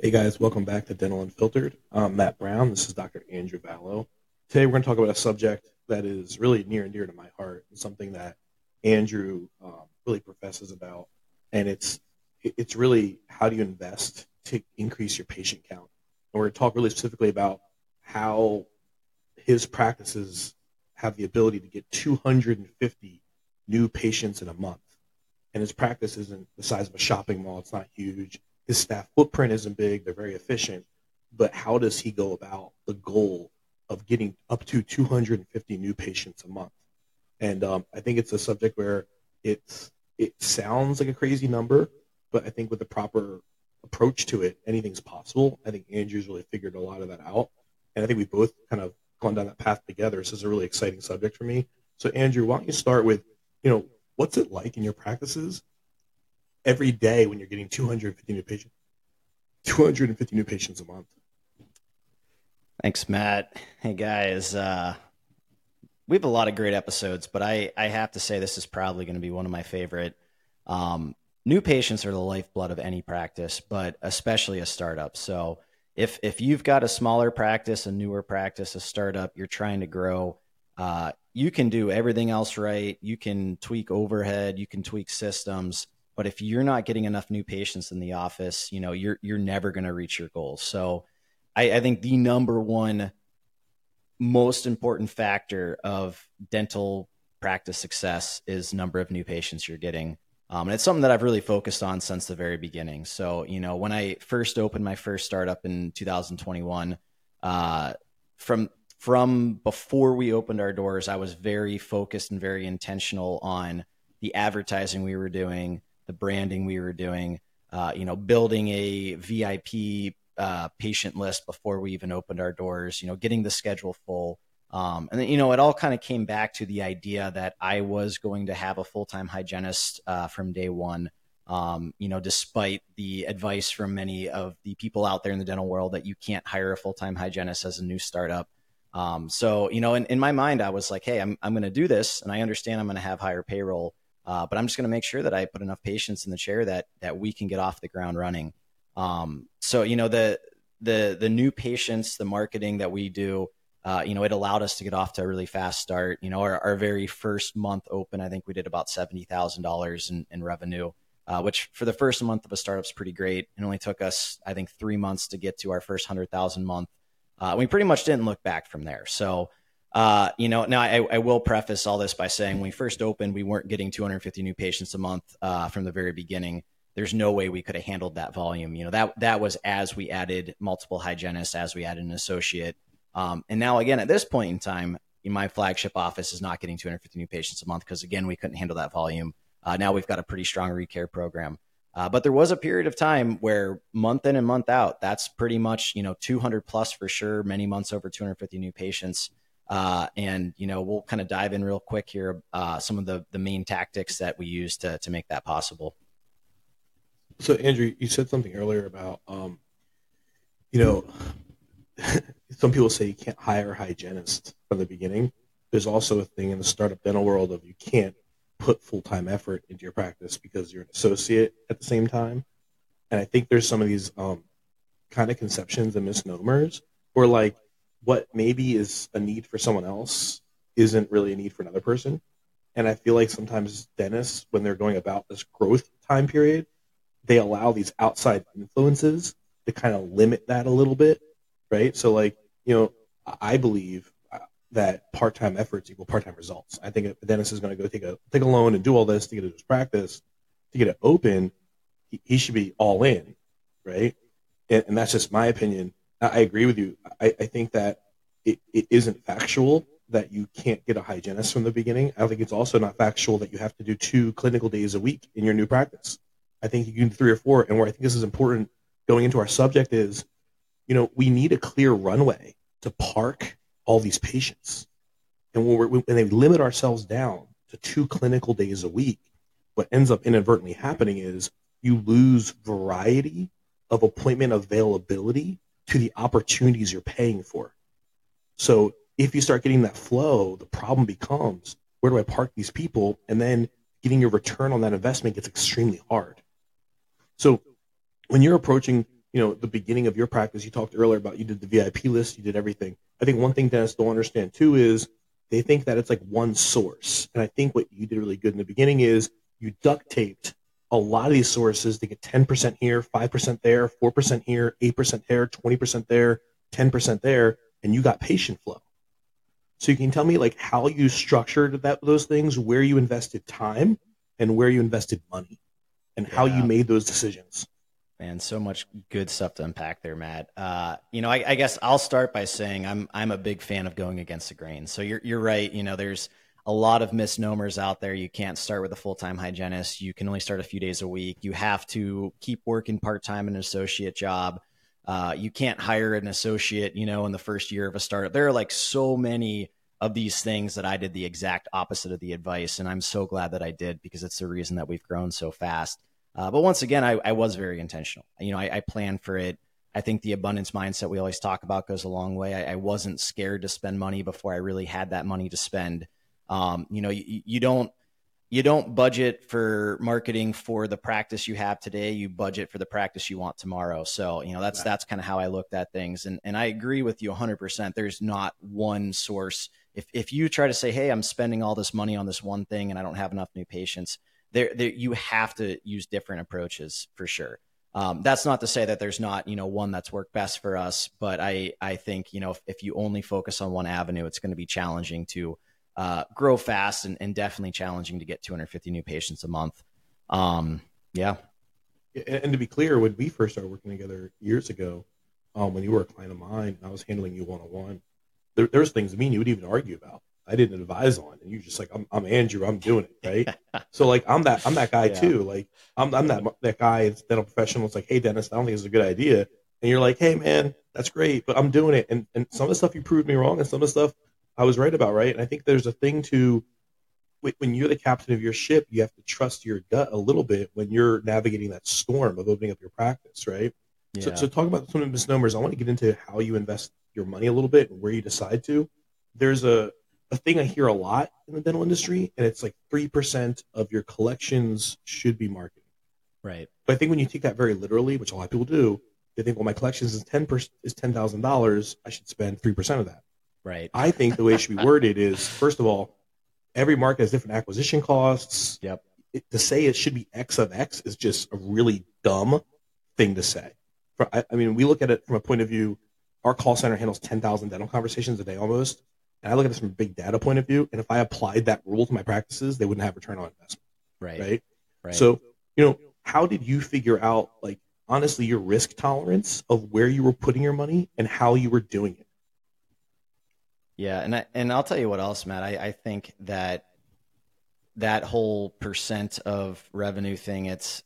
Hey guys, welcome back to Dental Unfiltered. I'm Matt Brown. This is Dr. Andrew Vallo. Today we're going to talk about a subject that is really near and dear to my heart, and something that Andrew um, really professes about, and it's it's really how do you invest to increase your patient count. And we're going to talk really specifically about how his practices have the ability to get 250 new patients in a month. And his practice isn't the size of a shopping mall; it's not huge his staff footprint isn't big, they're very efficient, but how does he go about the goal of getting up to 250 new patients a month? And um, I think it's a subject where it's it sounds like a crazy number, but I think with the proper approach to it, anything's possible. I think Andrew's really figured a lot of that out, and I think we both kind of gone down that path together. So it's a really exciting subject for me. So Andrew, why don't you start with, you know, what's it like in your practices every day when you're getting 250 new patients, 250 new patients a month. Thanks, Matt. Hey guys, uh, we have a lot of great episodes, but I, I have to say this is probably going to be one of my favorite. Um, new patients are the lifeblood of any practice, but especially a startup. So if if you've got a smaller practice, a newer practice, a startup, you're trying to grow. Uh, you can do everything else right. You can tweak overhead. You can tweak systems but if you're not getting enough new patients in the office, you know, you're you're never going to reach your goals. So I, I think the number one most important factor of dental practice success is number of new patients you're getting. Um, and it's something that I've really focused on since the very beginning. So, you know, when I first opened my first startup in 2021, uh, from from before we opened our doors, I was very focused and very intentional on the advertising we were doing, the branding we were doing, uh, you know, building a VIP uh, patient list before we even opened our doors, you know, getting the schedule full. Um, and then, you know, it all kind of came back to the idea that I was going to have a full time hygienist uh, from day one. Um, you know, despite the advice from many of the people out there in the dental world that you can't hire a full time hygienist as a new startup. Um, so, you know, in, in my mind, I was like, hey, I'm, I'm going to do this and I understand I'm going to have higher payroll. Uh, but I'm just going to make sure that I put enough patients in the chair that that we can get off the ground running. Um, so you know the the the new patients, the marketing that we do, uh, you know, it allowed us to get off to a really fast start. You know, our, our very first month open, I think we did about seventy thousand dollars in revenue, uh, which for the first month of a startup is pretty great. It only took us, I think, three months to get to our first hundred thousand month. Uh, we pretty much didn't look back from there. So uh, you know, now I, I, will preface all this by saying when we first opened, we weren't getting 250 new patients a month uh, from the very beginning. There's no way we could have handled that volume. You know, that that was as we added multiple hygienists, as we added an associate, um, and now again at this point in time, my flagship office is not getting 250 new patients a month because again we couldn't handle that volume. Uh, now we've got a pretty strong recare program. Uh, but there was a period of time where month in and month out, that's pretty much you know 200 plus for sure. Many months over 250 new patients. Uh, and you know we'll kind of dive in real quick here uh, some of the the main tactics that we use to to make that possible. So Andrew, you said something earlier about um, you know some people say you can't hire a hygienist from the beginning. There's also a thing in the startup dental world of you can't put full time effort into your practice because you're an associate at the same time. And I think there's some of these um, kind of conceptions and misnomers where like what maybe is a need for someone else isn't really a need for another person. And I feel like sometimes dentists, when they're going about this growth time period, they allow these outside influences to kind of limit that a little bit, right? So, like, you know, I believe uh, that part-time efforts equal part-time results. I think if a dentist is going to go take a take a loan and do all this to get his practice, to get it open, he, he should be all in, right? And, and that's just my opinion. I agree with you. I, I think that it, it isn't factual that you can't get a hygienist from the beginning. I think it's also not factual that you have to do two clinical days a week in your new practice. I think you can do three or four. And where I think this is important going into our subject is, you know, we need a clear runway to park all these patients. And when, we're, when they limit ourselves down to two clinical days a week, what ends up inadvertently happening is you lose variety of appointment availability to the opportunities you're paying for. So if you start getting that flow, the problem becomes where do I park these people? And then getting your return on that investment gets extremely hard. So when you're approaching, you know, the beginning of your practice, you talked earlier about you did the VIP list, you did everything. I think one thing dentists don't understand too is they think that it's like one source. And I think what you did really good in the beginning is you duct taped a lot of these sources they get 10% here, 5% there, 4% here, 8% there, 20% there, 10% there, and you got patient flow. So you can tell me like how you structured that those things, where you invested time and where you invested money and yeah. how you made those decisions. Man, so much good stuff to unpack there, Matt. Uh, you know, I, I, guess I'll start by saying I'm I'm a big fan of going against the grain. So you're you're right. You know, there's a lot of misnomers out there. You can't start with a full time hygienist. You can only start a few days a week. You have to keep working part time in an associate job. Uh, you can't hire an associate, you know, in the first year of a startup. There are like so many of these things that I did the exact opposite of the advice, and I'm so glad that I did because it's the reason that we've grown so fast. Uh, but once again, I, I, was very intentional. You know, I, I, planned for it. I think the abundance mindset we always talk about goes a long way. I, I wasn't scared to spend money before I really had that money to spend. Um, you know, you, you don't you don't budget for marketing for the practice you have today. You budget for the practice you want tomorrow. So, you know, that's right. that's kind of how I looked at things. And and I agree with you 100%. There's not one source. If if you try to say, "Hey, I'm spending all this money on this one thing and I don't have enough new patients," there, there you have to use different approaches for sure. Um, that's not to say that there's not, you know, one that's worked best for us, but I, I think, you know, if, if you only focus on one avenue, it's going to be challenging to uh, grow fast and, and, definitely challenging to get 250 new patients a month. Um, yeah. And to be clear, when we first started working together years ago, um, when you were a client of mine and I was handling you one on one, there, there's things me and you would even argue about. I didn't advise on, and you're just like, I'm, I'm Andrew, I'm doing it, right? so like, I'm that, I'm that guy yeah. too. Like, I'm, I'm that that guy, dental professional. It's like, hey, Dennis, I don't think it's a good idea, and you're like, hey, man, that's great, but I'm doing it, and and some of the stuff you proved me wrong, and some of the stuff I was right about, right? And I think there's a thing to when you're the captain of your ship, you have to trust your gut a little bit when you're navigating that storm of opening up your practice, right? Yeah. So, so talk about some of the misnomers. I want to get into how you invest your money a little bit and where you decide to. There's a a thing I hear a lot in the dental industry, and it's like three percent of your collections should be marketing. Right. But I think when you take that very literally, which a lot of people do, they think, well, my collections is ten percent is ten thousand dollars. I should spend three percent of that. Right. I think the way it should be worded is, first of all, every market has different acquisition costs. Yep. It, to say it should be X of X is just a really dumb thing to say. For, I, I mean, we look at it from a point of view. Our call center handles ten thousand dental conversations a day almost and I look at this from a big data point of view. And if I applied that rule to my practices, they wouldn't have return on investment. Right. Right. Right. So, you know, how did you figure out, like, honestly, your risk tolerance of where you were putting your money and how you were doing it? Yeah, and I, and I'll tell you what else, Matt. I, I think that that whole percent of revenue thing, it's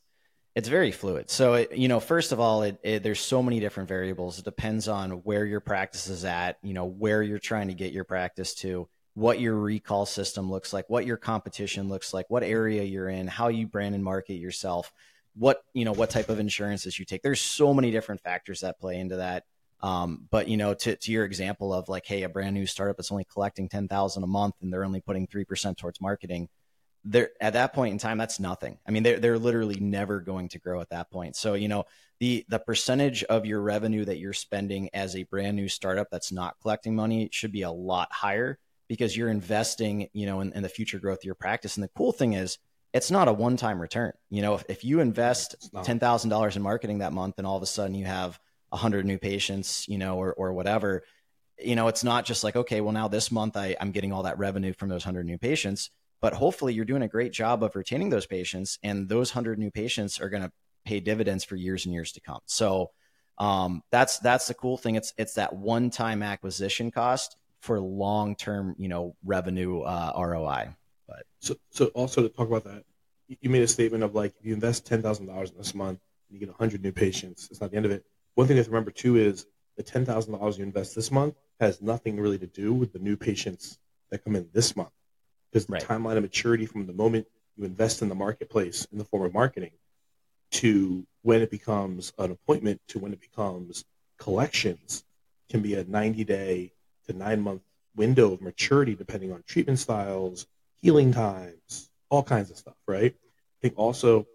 it's very fluid. So, it, you know, first of all, it, it, there's so many different variables. It depends on where your practice is at, you know, where you're trying to get your practice to, what your recall system looks like, what your competition looks like, what area you're in, how you brand and market yourself, what, you know, what type of insurances you take. There's so many different factors that play into that. Um, but you know, to, to your example of like, hey, a brand new startup that's only collecting 10,000 a month and they're only putting 3% towards marketing they're at that point in time that's nothing. I mean they're, they're literally never going to grow at that point. So you know the the percentage of your revenue that you're spending as a brand new startup that's not collecting money should be a lot higher because you're investing you know in, in the future growth of your practice. And the cool thing is it's not a one-time return. You know if, if you invest $10000 in marketing that month and all of a sudden you have 100 new patients you know or, or whatever you know it's not just like okay well now this month I, i'm getting all that revenue from those 100 new patients but hopefully you're doing a great job of retaining those patients and those 100 new patients are going to pay dividends for years and years to come. So um, that's that's the cool thing. It's it's that one time acquisition cost for long term you know revenue uh, roi but so so also to talk about that you made a statement of like if you invest $10000 in this month and you get 100 new patients it's not the end of it one thing to remember too is the $10000 you invest this month has nothing really to do with the new patients that come in this month because the right. timeline of maturity from the moment you invest in the marketplace in the form of marketing to when it becomes an appointment to when it becomes collections can be a 90 day to nine month window of maturity depending on treatment styles, healing times, all kinds of stuff, right? I think also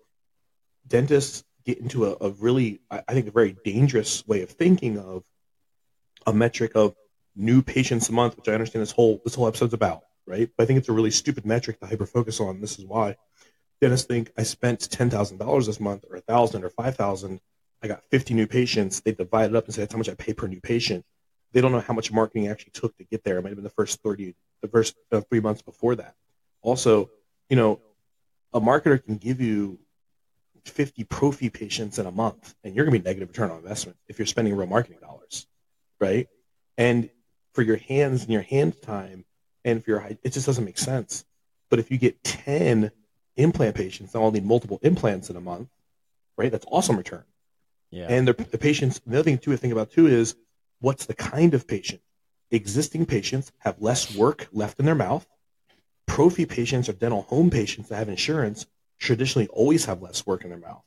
dentists get into a, a really, I think, a very dangerous way of thinking of a metric of new patients a month, which I understand this whole this whole episode's about, right? But I think it's a really stupid metric to hyper focus on. This is why dentists think I spent ten thousand dollars this month, or a thousand, or five thousand. I got fifty new patients. They divide it up and say that's how much I pay per new patient. They don't know how much marketing actually took to get there. It might have been the first thirty, the first uh, three months before that. Also, you know, a marketer can give you 50 prophy patients in a month and you're going to be negative return on investment if you're spending real marketing dollars right? And for your hands and your hand time and for your it just doesn't make sense. But if you get 10 implant patients that all need multiple implants in a month right that's awesome return. Yeah. and the, the patients the other thing too to think about too is what's the kind of patient? Existing patients have less work left in their mouth. Prophy patients or dental home patients that have insurance traditionally always have less work in their mouth.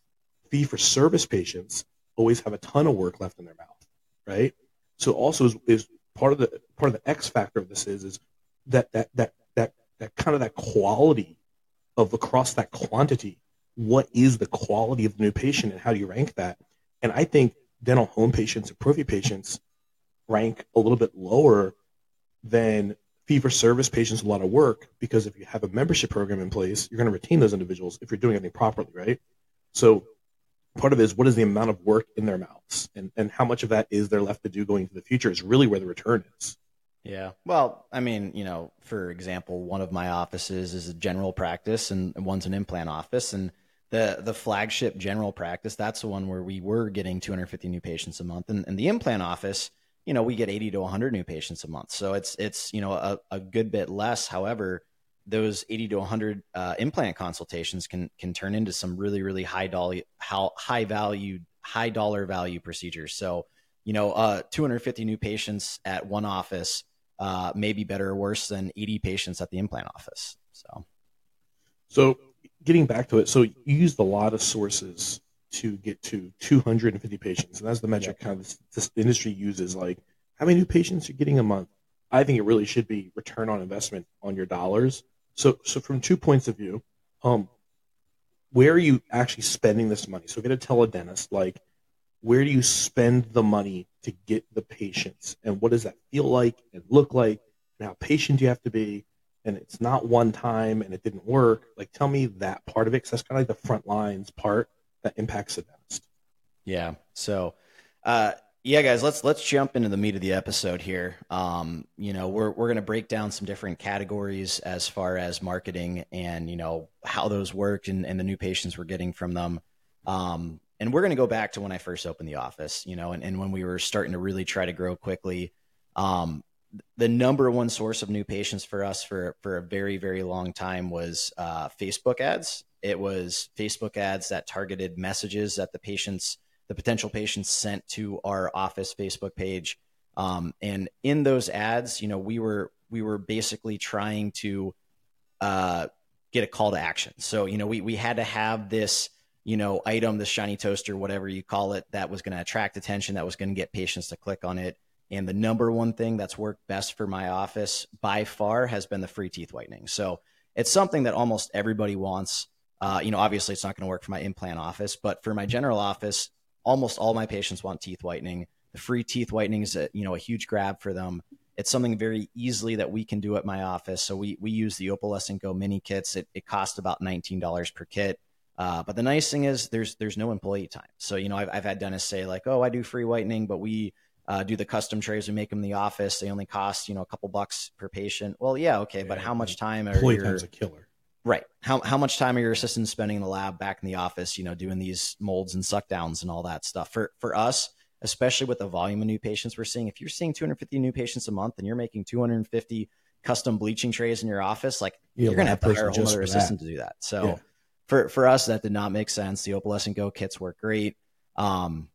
Fee for service patients always have a ton of work left in their mouth, right? So also is, is part of the part of the X factor of this is is that that that that that kind of that quality of across that quantity. What is the quality of the new patient and how do you rank that? And I think dental home patients and prophy patients rank a little bit lower than fee for service patients a lot of work because if you have a membership program in place, you're going to retain those individuals if you're doing everything properly, right? So part of it is what is the amount of work in their mouths and, and how much of that is there left to do going into the future is really where the return is. Yeah. Well, I mean, you know, for example, one of my offices is a general practice and one's an implant office. And the, the flagship general practice, that's the one where we were getting 250 new patients a month. And, and the implant office, you know, we get 80 to 100 new patients a month. So it's, it's, you know, a, a good bit less. However, those 80 to 100 uh, implant consultations can, can turn into some really, really high dollar, high value, high dollar value procedures. So, you know, uh, 250 new patients at one office uh, may be better or worse than 80 patients at the implant office. So, So getting back to it, so you used a lot of sources to get to 250 patients, and that's the metric kind of this, this industry uses. Like, how many new patients you're getting a month? I think it really should be return on investment on your dollars. So, so from two points of view, um, where are you actually spending this money? So, get a tell a dentist like, where do you spend the money to get the patients, and what does that feel like and look like, and how patient do you have to be? and it's not one time and it didn't work, like tell me that part of it because that's kind of like the front lines part that impacts the dentist. yeah. So, uh, yeah, guys, let's let's jump into the meat of the episode here. Um, you know, we're we're gonna break down some different categories as far as marketing and you know how those work and, and the new patients we're getting from them. Um, and we're gonna go back to when I first opened the office, you know, and, and when we were starting to really try to grow quickly. Um, the number one source of new patients for us for for a very very long time was uh, Facebook ads. It was Facebook ads that targeted messages that the patients, the potential patients, sent to our office Facebook page. Um, and in those ads, you know, we were we were basically trying to uh, get a call to action. So you know, we we had to have this you know item, the shiny toaster, whatever you call it, that was going to attract attention, that was going to get patients to click on it. And the number one thing that's worked best for my office by far has been the free teeth whitening. So it's something that almost everybody wants. Uh, you know, obviously it's not going to work for my implant office, but for my general office, almost all my patients want teeth whitening. The free teeth whitening is a you know a huge grab for them. It's something very easily that we can do at my office. So we we use the Opalescence Go mini kits. It, it costs about nineteen dollars per kit. Uh, but the nice thing is there's there's no employee time. So you know I've I've had dentists say like, oh, I do free whitening, but we uh, do the custom trays. We make them in the office. They only cost you know a couple bucks per patient. Well, yeah, okay, but how much time are Employee your time's a killer. Right? How how much time are your assistants spending in the lab, back in the office? You know, doing these molds and suck downs and all that stuff. For for us, especially with the volume of new patients we're seeing, if you're seeing 250 new patients a month and you're making 250 custom bleaching trays in your office, like Yeah, you're gonna have to hire a whole other assistant to do that. So Yeah. for for us, that did not make sense. The Opalescence Go kits work great. Um,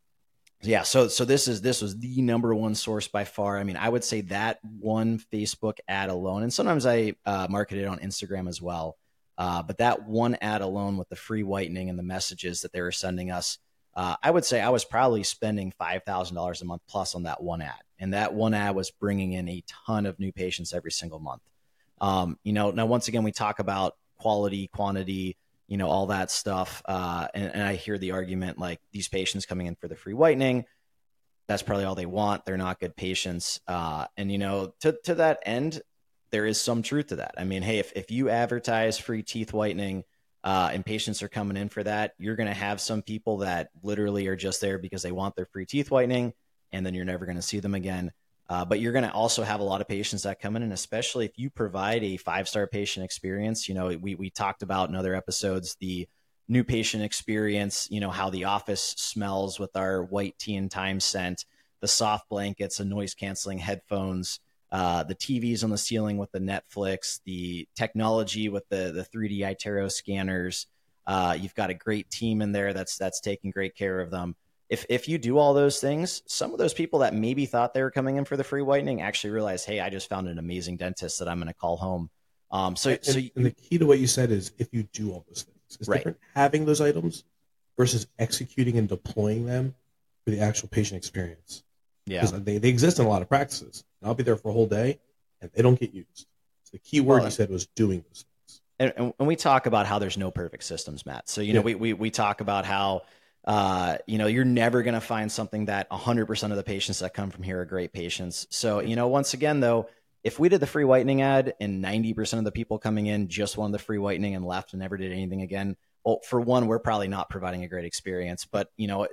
yeah, so so this is this was the number one source by far. I mean, I would say that one Facebook ad alone, and sometimes I uh, market it on Instagram as well. Uh, but that one ad alone with the free whitening and the messages that they were sending us, uh, I would say I was probably spending five thousand dollars a month plus on that one ad, and that one ad was bringing in a ton of new patients every single month. Um, you know, now once again we talk about quality, quantity. you know, all that stuff. Uh, and, and I hear the argument like these patients coming in for the free whitening, that's probably all they want. They're not good patients. Uh, and you know, to to that end, there is some truth to that. I mean, hey, if if you advertise free teeth whitening uh, and patients are coming in for that, you're going to have some people that literally are just there because they want their free teeth whitening, and then you're never going to see them again. Uh, but you're going to also have a lot of patients that come in, and especially if you provide a five star patient experience. You know, we we talked about in other episodes the new patient experience. You know how the office smells with our white tea and thyme scent, the soft blankets, the noise canceling headphones uh, the TVs on the ceiling with the Netflix, the technology with the the 3D iTero scanners. Uh, you've got a great team in there that's that's taking great care of them. If if you do all those things, some of those people that maybe thought they were coming in for the free whitening actually realize, hey, I just found an amazing dentist that I'm going to call home. Um, so and, so you, and the key to what you said is if you do all those things, it's right. different having those items versus executing and deploying them for the actual patient experience. Yeah, because they, they exist in a lot of practices. I'll be there for a whole day, and they don't get used. So the key word well, you said was doing those things. And, and, we talk about how there's no perfect systems, Matt. So you know, we, we we talk about how uh, you know you're never going to find something that 100% of the patients that come from here are great patients. So you know, once again, though, if we did the free whitening ad and 90% of the people coming in just wanted the free whitening and left and never did anything again, well, for one, we're probably not providing a great experience. But you know,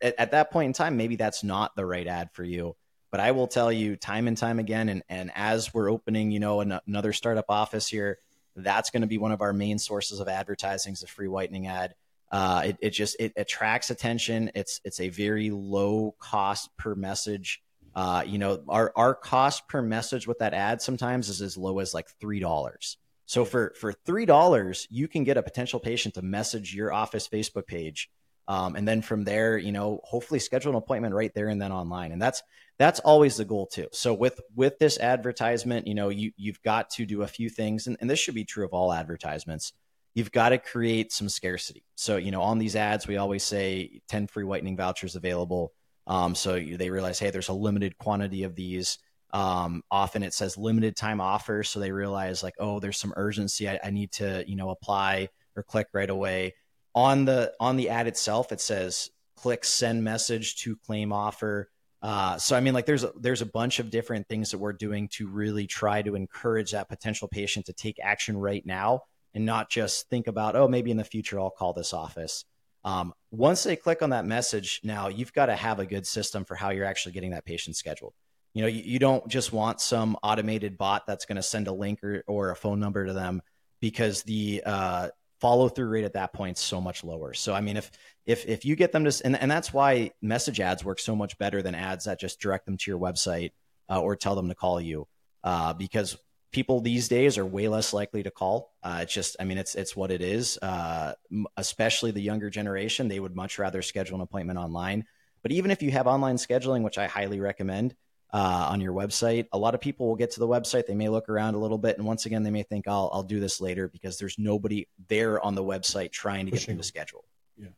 at, at that point in time, maybe that's not the right ad for you. But I will tell you time and time again, and, and as we're opening, you know, an, another startup office here, that's going to be one of our main sources of advertising is a free whitening ad. Uh, it, it just it attracts attention. It's it's a very low cost per message. Uh, you know, our our cost per message with that ad sometimes is as low as like three dollars. So for for three dollars, you can get a potential patient to message your office Facebook page um, and then from there, you know, hopefully schedule an appointment right there and then online. And that's that's always the goal too. So with with this advertisement, you know, you you've got to do a few things, and, and this should be true of all advertisements. You've got to create some scarcity. So you know, on these ads, we always say ten free whitening vouchers available. Um, so they realize, hey, there's a limited quantity of these. Um, often it says limited time offer, so they realize like, oh, there's some urgency. I, I need to you know apply or click right away on the on the ad itself it says click send message to claim offer. Uh, so i mean like there's a, there's a bunch of different things that we're doing to really try to encourage that potential patient to take action right now and not just think about oh maybe in the future i'll call this office. Um, once they click on that message now you've got to have a good system for how you're actually getting that patient scheduled. You know you, you don't just want some automated bot that's going to send a link or, or a phone number to them because the uh, follow through rate at that point so much lower. So I mean, if if if you get them to, and, and that's why message ads work so much better than ads that just direct them to your website uh, or tell them to call you, uh, because people these days are way less likely to call. Uh, it's just, I mean, it's it's what it is. Uh, especially the younger generation, they would much rather schedule an appointment online. But even if you have online scheduling, which I highly recommend, uh, on your website. A lot of people will get to the website, they may look around a little bit, and once again, they may think, "I'll I'll do this later," because there's nobody there on the website trying to get them to schedule. Yeah.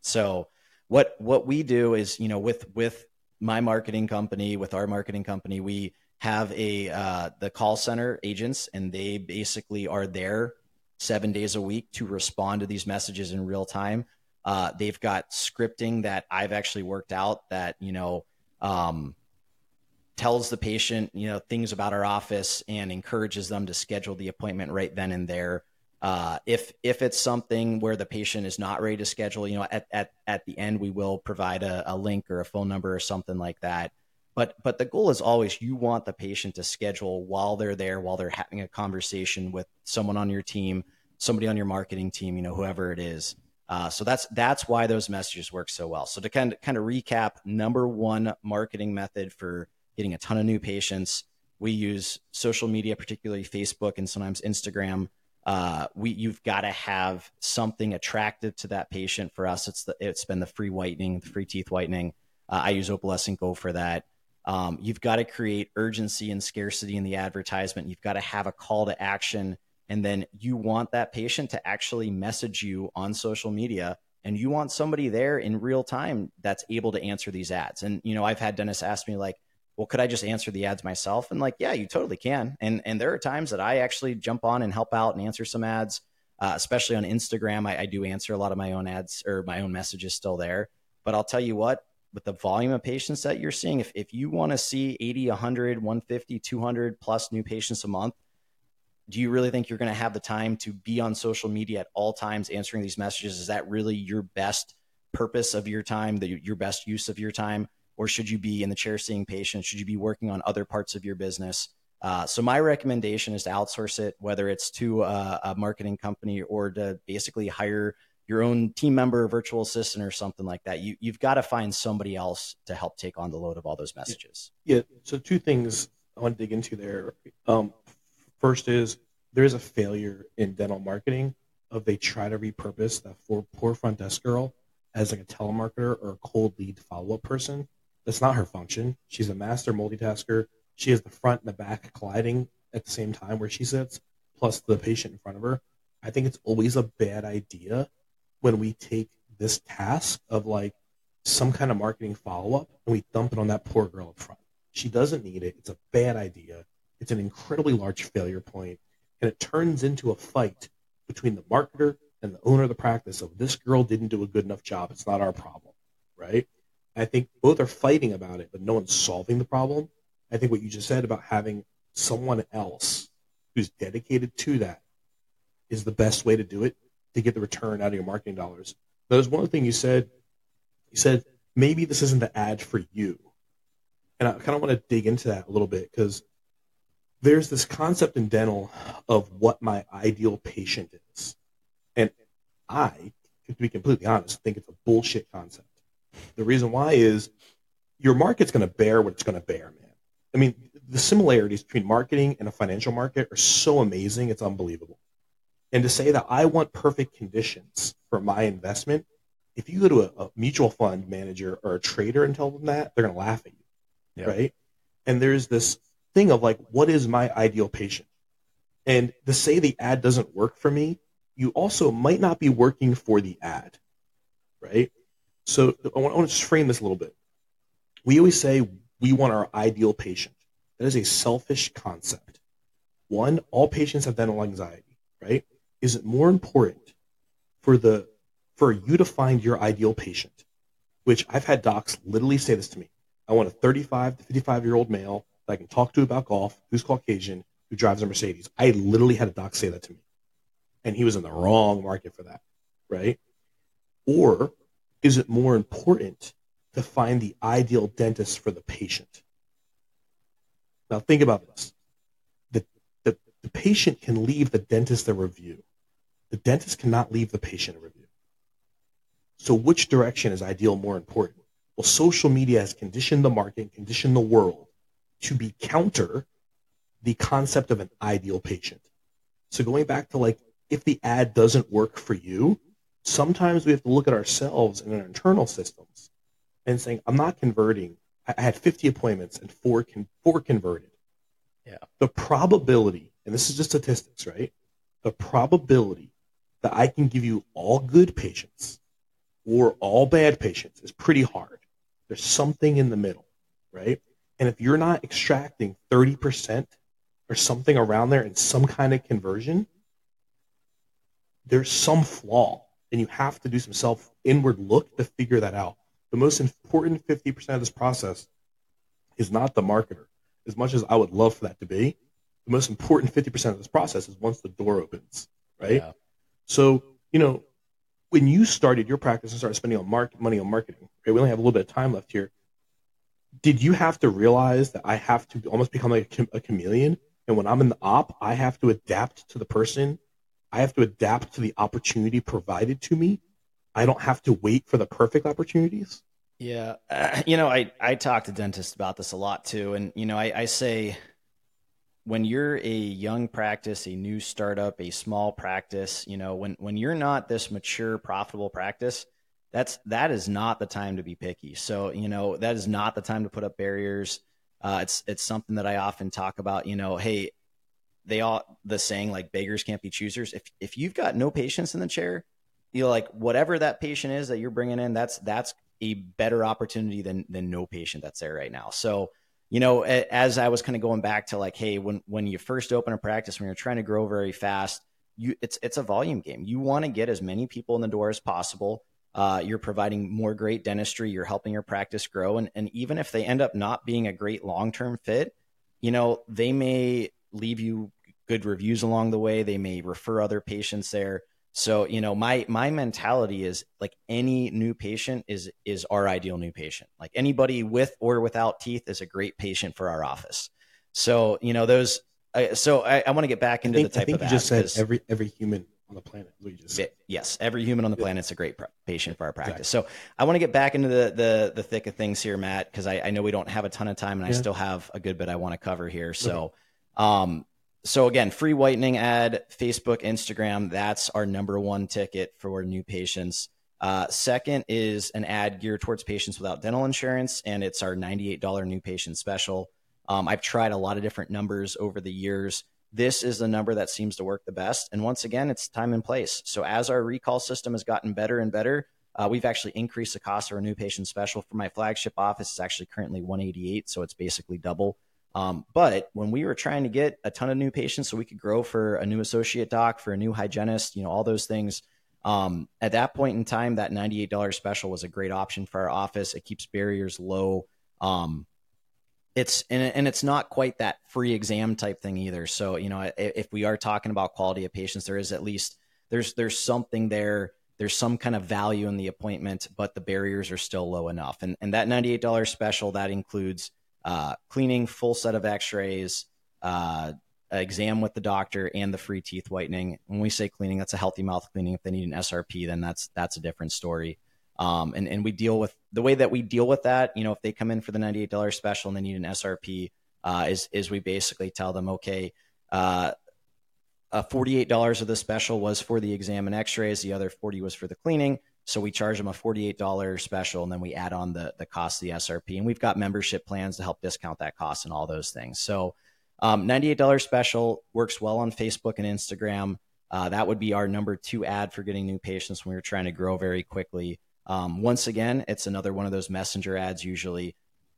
So what what we do is, you know, with with my marketing company, with our marketing company, we have a uh, the call center agents, and they basically are there seven days a week to respond to these messages in real time. Uh, they've got scripting that I've actually worked out that you know. Um, tells the patient, you know, things about our office and encourages them to schedule the appointment right then and there. Uh, if if it's something where the patient is not ready to schedule, you know, at at, at the end we will provide a, a link or a phone number or something like that. But but the goal is always you want the patient to schedule while they're there, while they're having a conversation with someone on your team, somebody on your marketing team, you know, whoever it is. Uh, so that's that's why those messages work so well. So to kind of kind of recap, number one marketing method for getting a ton of new patients. We use social media, particularly Facebook and sometimes Instagram. Uh, we you've got to have something attractive to that patient. For us, it's the, it's been the free whitening, the free teeth whitening. Uh, I use Opalescence Go for that. Um, you've got to create urgency and scarcity in the advertisement. You've got to have a call to action, and then you want that patient to actually message you on social media and you want somebody there in real time that's able to answer these ads. And you know, I've had dentists ask me like, well, could I just answer the ads myself? And like, yeah, you totally can. And and there are times that I actually jump on and help out and answer some ads. uh, especially on Instagram. I, I do answer a lot of my own ads or my own messages still there. But I'll tell you what, with the volume of patients that you're seeing, if, if you want to see 80, 100, 150, 200 plus new patients a month, do you really think you're going to have the time to be on social media at all times answering these messages? Is that really your best purpose of your time, the, your best use of your time? Or should you be in the chair seeing patients? Should you be working on other parts of your business? Uh, so my recommendation is to outsource it, whether it's to a, a, marketing company or to basically hire your own team member, virtual assistant, or something like that. You, you've got to find somebody else to help take on the load of all those messages. Yeah. So two things I want to dig into there. Um, first is there is a failure in dental marketing of they try to repurpose that for poor front desk girl as like a telemarketer or a cold lead follow up person. That's not her function. She's a master multitasker she has the front and the back colliding at the same time where she sits, plus the patient in front of her. I think it's always a bad idea when we take this task of like some kind of marketing follow up and we dump it on that poor girl up front. She doesn't need it. It's a bad idea. It's an incredibly large failure point, and it turns into a fight between the marketer and the owner of the practice of this girl didn't do a good enough job. It's not our problem, right? I think both are fighting about it, but no one's solving the problem. I think what you just said about having someone else who's dedicated to that is the best way to do it to get the return out of your marketing dollars. There's one thing you said. You said maybe this isn't the ad for you, and I kind of want to dig into that a little bit because there's this concept in dental of what my ideal patient is, and I, to be completely honest, think it's a bullshit concept. The reason why is your market's going to bear what it's going to bear, man. I mean, the similarities between marketing and a financial market are so amazing, it's unbelievable. And to say that I want perfect conditions for my investment, if you go to a, a mutual fund manager or a trader and tell them that, they're going to laugh at you, yeah. right? And there's this thing of like, what is my ideal patient? And to say the ad doesn't work for me, you also might not be working for the ad, right? So I want, I want to just frame this a little bit. We always say we want our ideal patient. That is a selfish concept. One, all patients have dental anxiety, right? Is it more important for the for you to find your ideal patient? Which I've had docs literally say this to me. I want a 35 to 55 year old male that I can talk to about golf, who's Caucasian, who drives a Mercedes. I literally had a doc say that to me. And he was in the wrong market for that, right? Or is it more important to find the ideal dentist for the patient. Now think about this. The, the, the patient can leave the dentist a review. The dentist cannot leave the patient a review. So which direction is ideal more important? Well, social media has conditioned the market, conditioned the world to be counter the concept of an ideal patient. So going back to like, if the ad doesn't work for you, sometimes we have to look at ourselves and our internal systems and saying, I'm not converting. I had 50 appointments and four, con- four converted. Yeah. The probability, and this is just statistics, right? The probability that I can give you all good patients or all bad patients is pretty hard. There's something in the middle, right? And if you're not extracting 30% or something around there in some kind of conversion, there's some flaw. And you have to do some self inward look to figure that out the most important 50% of this process is not the marketer. As much as I would love for that to be, the most important 50% of this process is once the door opens, right? Yeah. So, you know, when you started your practice and started spending on market, money on marketing, okay, we only have a little bit of time left here. Did you have to realize that I have to almost become like a, a chameleon? And when I'm in the op, I have to adapt to the person. I have to adapt to the opportunity provided to me I don't have to wait for the perfect opportunities. Yeah, uh, you know, I I talk to dentists about this a lot too, and you know, I, I say when you're a young practice, a new startup, a small practice, you know, when when you're not this mature, profitable practice, that's that is not the time to be picky. So, you know, that is not the time to put up barriers. Uh, it's it's something that I often talk about. You know, hey, they all the saying like beggars can't be choosers. If if you've got no patients in the chair, you're like whatever that patient is that you're bringing in, that's that's a better opportunity than than no patient that's there right now. So, you know, as I was kind of going back to like, hey, when when you first open a practice, when you're trying to grow very fast, you it's it's a volume game. You want to get as many people in the door as possible. Uh, you're providing more great dentistry. You're helping your practice grow, and and even if they end up not being a great long term fit, you know they may leave you good reviews along the way. They may refer other patients there. So, you know, my my mentality is like any new patient is is our ideal new patient. Like anybody with or without teeth is a great patient for our office. So, you know, those. Uh, so I, I want to get back into think, the type of you just said every every human on the planet. What you just said. Yes, every human on the planet is a great patient for our practice. So I want to get back into the the, the thick of things here, Matt, because I, I know we don't have a ton of time, and I still have a good bit I want to cover here. So, um, so again, free whitening ad, Facebook, Instagram. That's our number one ticket for new patients. Uh, second is an ad geared towards patients without dental insurance, and it's our $98 new patient special. Um, I've tried a lot of different numbers over the years. This is the number that seems to work the best. And once again, it's time and place. So as our recall system has gotten better and better, uh, we've actually increased the cost of our new patient special for my flagship office. It's actually currently 188, so it's basically double. Um, but when we were trying to get a ton of new patients so we could grow for a new associate doc, for a new hygienist, you know, all those things, um, at that point in time, that $98 special was a great option for our office. It keeps barriers low. Um, it's and, and it's not quite that free exam type thing either. So you know, i- if we are talking about quality of patients, there is at least there's there's something there. There's some kind of value in the appointment, but the barriers are still low enough. And and that ninety eight dollars special that includes uh, cleaning, full set of X-rays, uh, exam with the doctor, and the free teeth whitening. When we say cleaning, that's a healthy mouth cleaning. If they need an SRP, then that's that's a different story. Um, and, and we deal with the way that we deal with that, you know, if they come in for the $98 special and they need an SRP, uh, is, is we basically tell them, okay, uh, uh, $48 of the special was for the exam and x-rays. The other 40 was for the cleaning. So we charge them a $48 special and then we add on the, the cost of the SRP. And we've got membership plans to help discount that cost and all those things. So um, $98 special works well on Facebook and Instagram. Uh, that would be our number two ad for getting new patients when we are trying to grow very quickly. Um, once again, it's another one of those messenger ads, usually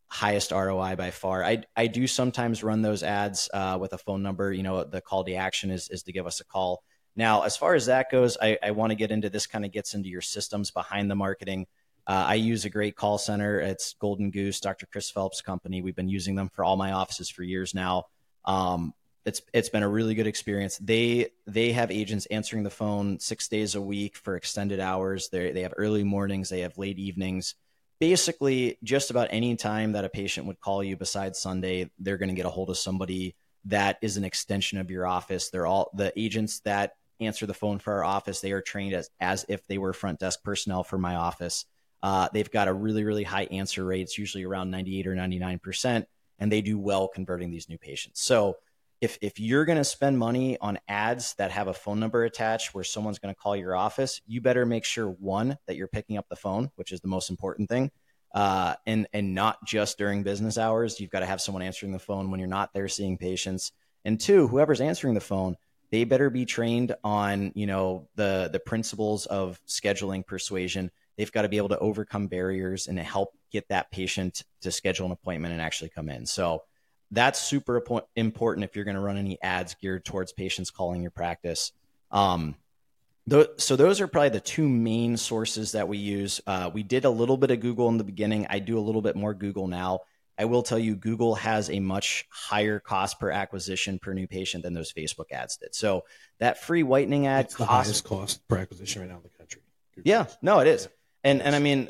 highest ROI by far. I, I do sometimes run those ads uh, with a phone number. You know, the call to action is, is to give us a call. Now, as far as that goes, I, I want to get into this kind of gets into your systems behind the marketing. Uh, I use a great call center. It's Golden Goose, Dr. Chris Phelps' company. We've been using them for all my offices for years now. Um, it's it's been a really good experience. They they have agents answering the phone six days a week for extended hours. They they have early mornings, they have late evenings. Basically, just about any time that a patient would call you besides Sunday, they're going to get a hold of somebody that is an extension of your office. They're all the agents that answer the phone for our office. They are trained as as if they were front desk personnel for my office. Uh, they've got a really really high answer rate. It's usually around ninety eight or ninety nine percent, and they do well converting these new patients. So if if you're going to spend money on ads that have a phone number attached where someone's going to call your office, you better make sure one that you're picking up the phone, which is the most important thing, uh, and and not just during business hours. You've got to have someone answering the phone when you're not there seeing patients. And two, whoever's answering the phone, they better be trained on you know the the principles of scheduling persuasion. They've got to be able to overcome barriers and help get that patient to schedule an appointment and actually come in. So that's super important if you're going to run any ads geared towards patients calling your practice. Um, tho- so those are probably the two main sources that we use. Uh, we did a little bit of Google in the beginning. I do a little bit more Google now. I will tell you, Google has a much higher cost per acquisition per new patient than those Facebook ads did. So that free whitening ad It's costs highest cost per acquisition right now in the country. yeah, no, it is. And and I mean,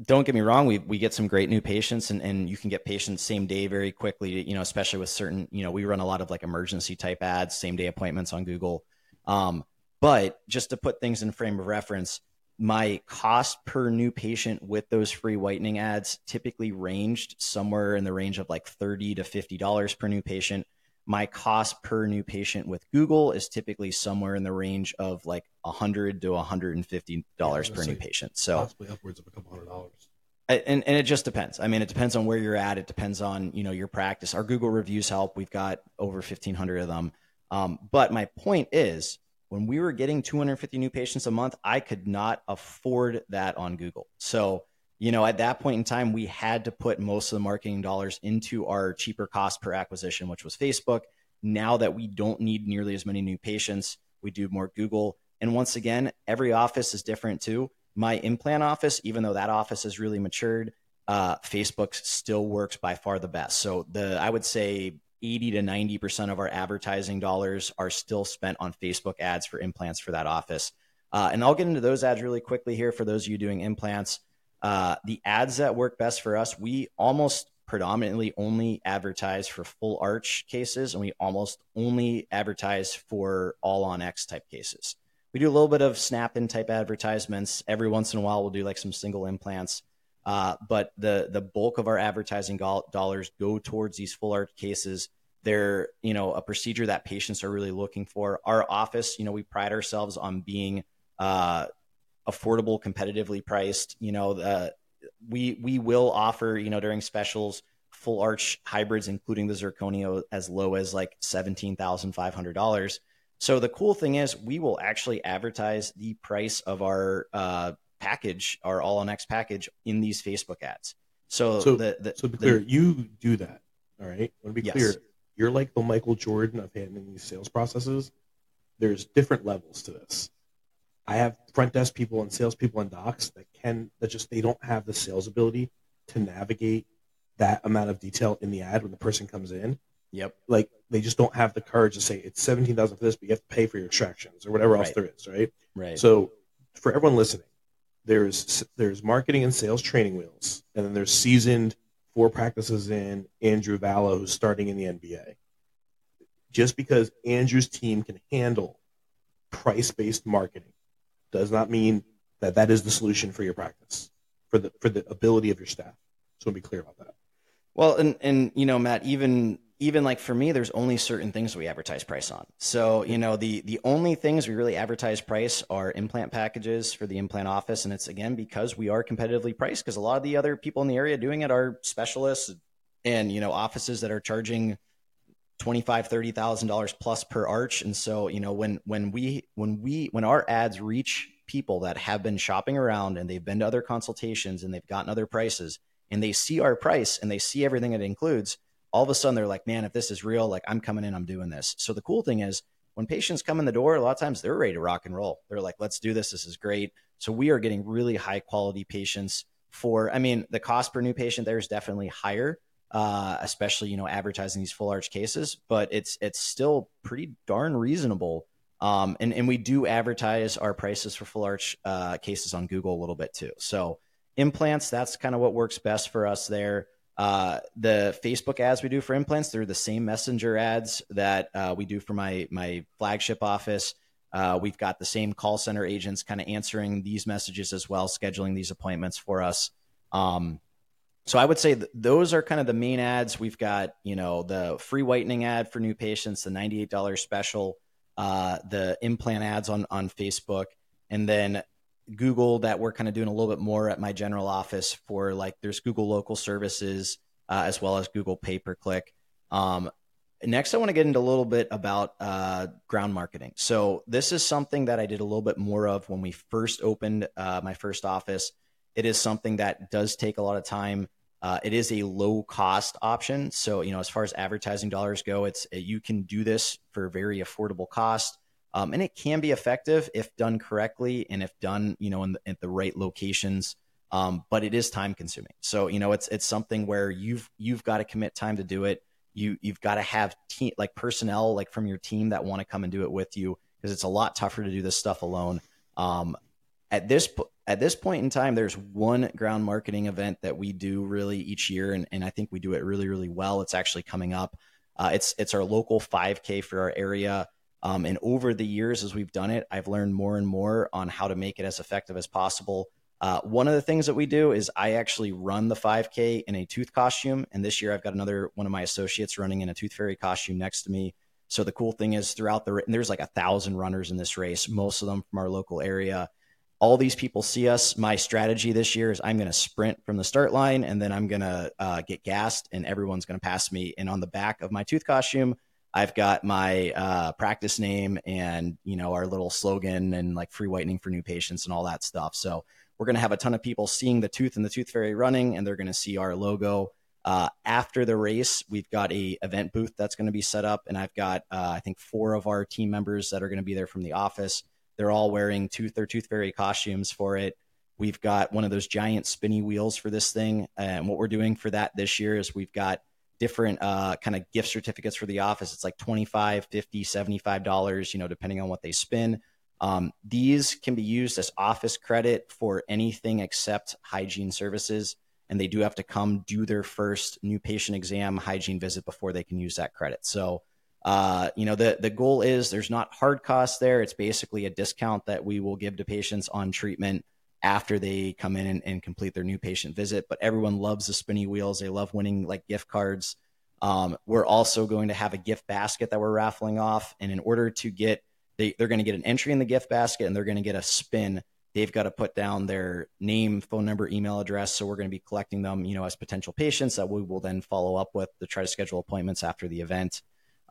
don't get me wrong, we we get some great new patients and, and you can get patients same day very quickly, you know, especially with certain, you know, we run a lot of like emergency type ads, same day appointments on Google. Um, but just to put things in frame of reference, my cost per new patient with those free whitening ads typically ranged somewhere in the range of like 30 to $50 per new patient. My cost per new patient with Google is typically somewhere in the range of like 100 to 150 dollars Yeah, per new patient. So Possibly upwards of a couple hundred dollars. and, and it just depends. I mean, it depends on where you're at. It depends on you know your practice. Our Google reviews help. We've got over 1,500 of them. Um, but my point is, when we were getting 250 new patients a month, I could not afford that on Google. So you know, at that point in time, we had to put most of the marketing dollars into our cheaper cost per acquisition, which was Facebook. Now that we don't need nearly as many new patients, We do more Google. And once again, every office is different too. My implant office, even though that office has really matured, uh, Facebook still works by far the best. So the I would say 80 to 90 percent of our advertising dollars are still spent on Facebook ads for implants for that office. Uh, and I'll get into those ads really quickly here for those of you doing implants. Uh, the ads that work best for us, we almost predominantly only advertise for full arch cases, and we almost only advertise for all on X type cases. We do a little bit of snap in type advertisements. Every once in a while, we'll do like some single implants. Uh, but the the bulk of our advertising dollars go towards these full arch cases. They're you know a procedure that patients are really looking for. Our office, you know, we pride ourselves on being uh, affordable, competitively priced. You know, the, we we will offer you know during specials full arch hybrids, including the zirconia, as low as like seventeen thousand five hundred dollars. So the cool thing is, we will actually advertise the price of our uh, package, our all on X package, in these Facebook ads. So, so, the, the, so to be clear, you do that. All right. I want to be Yes. clear. You're like the Michael Jordan of handling these sales processes. There's different levels to this. I have front desk people and salespeople and docs that can that just they don't have the sales ability to navigate that amount of detail in the ad when the person comes in. Yep. Like they just don't have the courage to say it's seventeen thousand for this, but you have to pay for your extractions or whatever else Right. there is, right? Right. So for everyone listening, there's there's marketing and sales training wheels, and then there's seasoned four practices in Andrew Vallo who's starting in the NBA. Just because Andrew's team can handle price-based marketing does not mean that that is the solution for your practice for the for the ability of your staff. So be clear about that. Well, and and you know, Matt, even even like for me, there's only certain things we advertise price on. So you know, the the only things we really advertise price are implant packages for the implant office, and it's again because we are competitively priced. Because a lot of the other people in the area doing it are specialists and you know offices that are charging twenty five thirty thousand dollars plus per arch. And so you know, when when we when we when our ads reach people that have been shopping around and they've been to other consultations and they've gotten other prices and they see our price and they see everything it includes, all of a sudden they're like, man, if this is real, like I'm coming in, I'm doing this. So the cool thing is when patients come in the door, a lot of times they're ready to rock and roll. They're like, let's do this. This is great. So we are getting really high quality patients for, I mean, the cost per new patient there is definitely higher. Uh, especially you know advertising these full arch cases, but it's it's still pretty darn reasonable. Um, and and we do advertise our prices for full arch uh, cases on Google a little bit too. So implants that's kind of what works best for us there uh, the facebook ads we do for implants they're the same messenger ads that uh, we do for my my flagship office. Uh, we've got the same call center agents kind of answering these messages as well scheduling these appointments for us. Um, so i would say th- those are kind of the main ads. We've got you know the free whitening ad for new patients the $98 special uh, the implant ads on on facebook. And then Google that we're kind of doing a little bit more at my general office for like there's Google local services uh, as well as Google pay per click. Um, next, I want to get into a little bit about uh, ground marketing. So this is something that I did a little bit more of when we first opened uh, my first office. It is something that does take a lot of time. Uh, it is a low cost option. So you know, as far as advertising dollars go, it's you can do this for very affordable cost. Um, and it can be effective if done correctly and if done, you know, in the, at the right locations. Um, but it is time consuming. So you know, it's it's something where you've you've got to commit time to do it. You you've got to have team like personnel like from your team that want to come and do it with you because it's a lot tougher to do this stuff alone. Um, at this at this point in time, there's one ground marketing event that we do really each year, and, and I think we do it really really well. It's actually coming up. Uh, it's it's our local 5K for our area. Um, and over the years, as we've done it, I've learned more and more on how to make it as effective as possible. Uh, one of the things that we do is I actually run the 5K in a tooth costume. And this year, I've got another one of my associates running in a tooth fairy costume next to me. So the cool thing is, throughout the there's like a thousand runners in this race, most of them from our local area. All these people see us. My strategy this year is I'm going to sprint from the start line, and then I'm going to uh, get gassed, and everyone's going to pass me. And on the back of my tooth costume, I've got my uh, practice name and you know our little slogan and like free whitening for new patients and all that stuff. So we're going to have a ton of people seeing the tooth and the tooth fairy running, and they're going to see our logo. Uh, after the race, we've got a event booth that's going to be set up, and I've got uh, I think four of our team members that are going to be there from the office. They're all wearing tooth or tooth fairy costumes for it. We've got one of those giant spinny wheels for this thing, and what we're doing for that this year is we've got different uh, kind of gift certificates for the office. It's like 25, 50, 75 dollars, you know, depending on what they spend. Um, these can be used as office credit for anything except hygiene services and they do have to come do their first new patient exam hygiene visit before they can use that credit. So, uh, you know, the the goal is there's not hard costs there. It's basically a discount that we will give to patients on treatment after they come in and, and complete their new patient visit. But everyone loves the spinny wheels. They love winning like gift cards. Um, we're also going to have a gift basket that we're raffling off, and in order to get they, they're going to get an entry in the gift basket and they're going to get a spin they've got to put down their name, phone number, email address. So we're going to be collecting them, you know, as potential patients that we will then follow up with to try to schedule appointments after the event.